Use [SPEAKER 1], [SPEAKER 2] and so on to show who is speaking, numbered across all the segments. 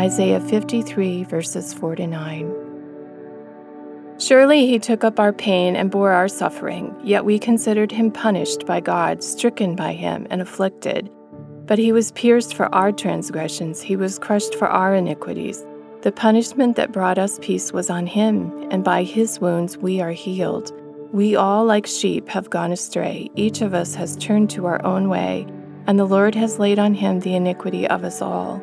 [SPEAKER 1] Isaiah 53, verses 4 to 9. Surely he took up our pain and bore our suffering, yet we considered him punished by God, stricken by him, and afflicted. But he was pierced for our transgressions, he was crushed for our iniquities. The punishment that brought us peace was on him, and by his wounds we are healed. We all, like sheep, have gone astray. Each of us has turned to our own way, and the Lord has laid on him the iniquity of us all.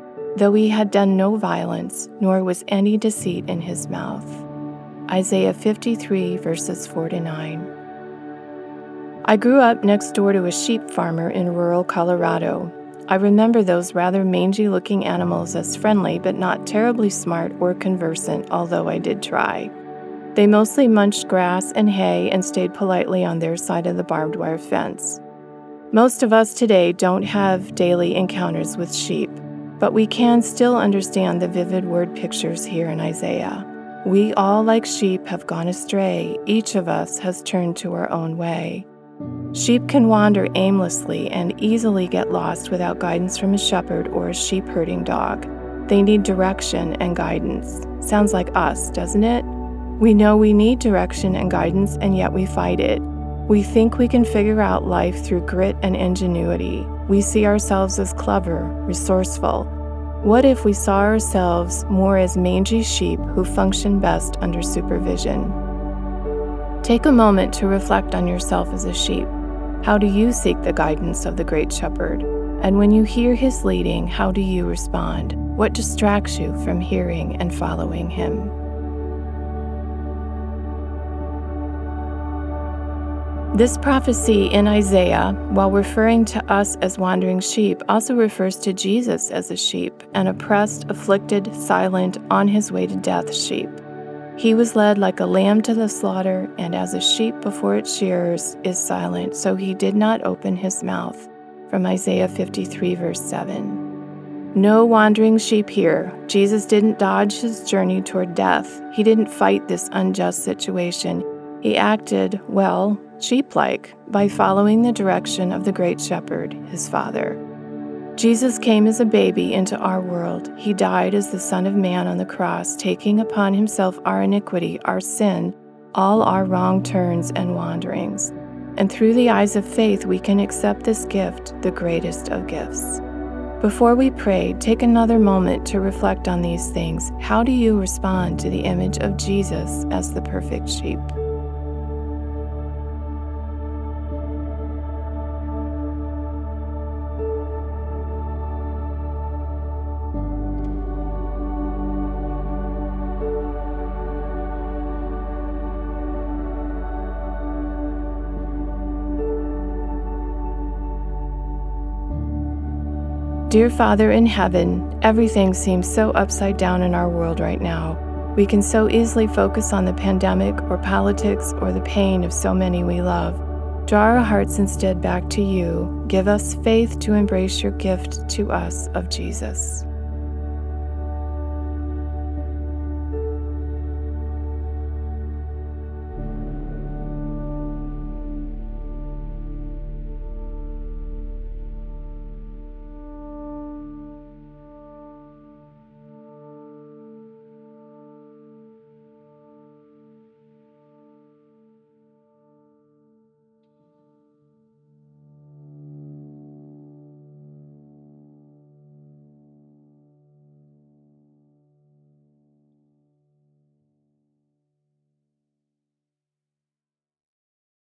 [SPEAKER 1] though he had done no violence, nor was any deceit in his mouth. Isaiah 53, verses 4 to 9. I grew up next door to a sheep farmer in rural Colorado. I remember those rather mangy looking animals as friendly but not terribly smart or conversant, although I did try. They mostly munched grass and hay and stayed politely on their side of the barbed wire fence. Most of us today don't have daily encounters with sheep but we can still understand the vivid word pictures here in Isaiah. We all, like sheep, have gone astray. Each of us has turned to our own way. Sheep can wander aimlessly and easily get lost without guidance from a shepherd or a sheep herding dog. They need direction and guidance. Sounds like us, doesn't it? We know we need direction and guidance, and yet we fight it. We think we can figure out life through grit and ingenuity. We see ourselves as clever, resourceful. What if we saw ourselves more as mangy sheep who function best under supervision? Take a moment to reflect on yourself as a sheep. How do you seek the guidance of the Great Shepherd? And when you hear his leading, how do you respond? What distracts you from hearing and following him? This prophecy in Isaiah, while referring to us as wandering sheep, also refers to Jesus as a sheep, an oppressed, afflicted, silent, on his way to death sheep. He was led like a lamb to the slaughter, and as a sheep before its shearers is silent, so he did not open his mouth. From Isaiah 53, verse 7. No wandering sheep here. Jesus didn't dodge his journey toward death. He didn't fight this unjust situation. He acted, well, sheep like, by following the direction of the Great Shepherd, his Father. Jesus came as a baby into our world. He died as the Son of Man on the cross, taking upon himself our iniquity, our sin, all our wrong turns and wanderings. And through the eyes of faith, we can accept this gift, the greatest of gifts. Before we pray, take another moment to reflect on these things. How do you respond to the image of Jesus as the perfect sheep? Dear Father in heaven, everything seems so upside down in our world right now. We can so easily focus on the pandemic or politics or the pain of so many we love. Draw our hearts instead back to you. Give us faith to embrace your gift to us of Jesus.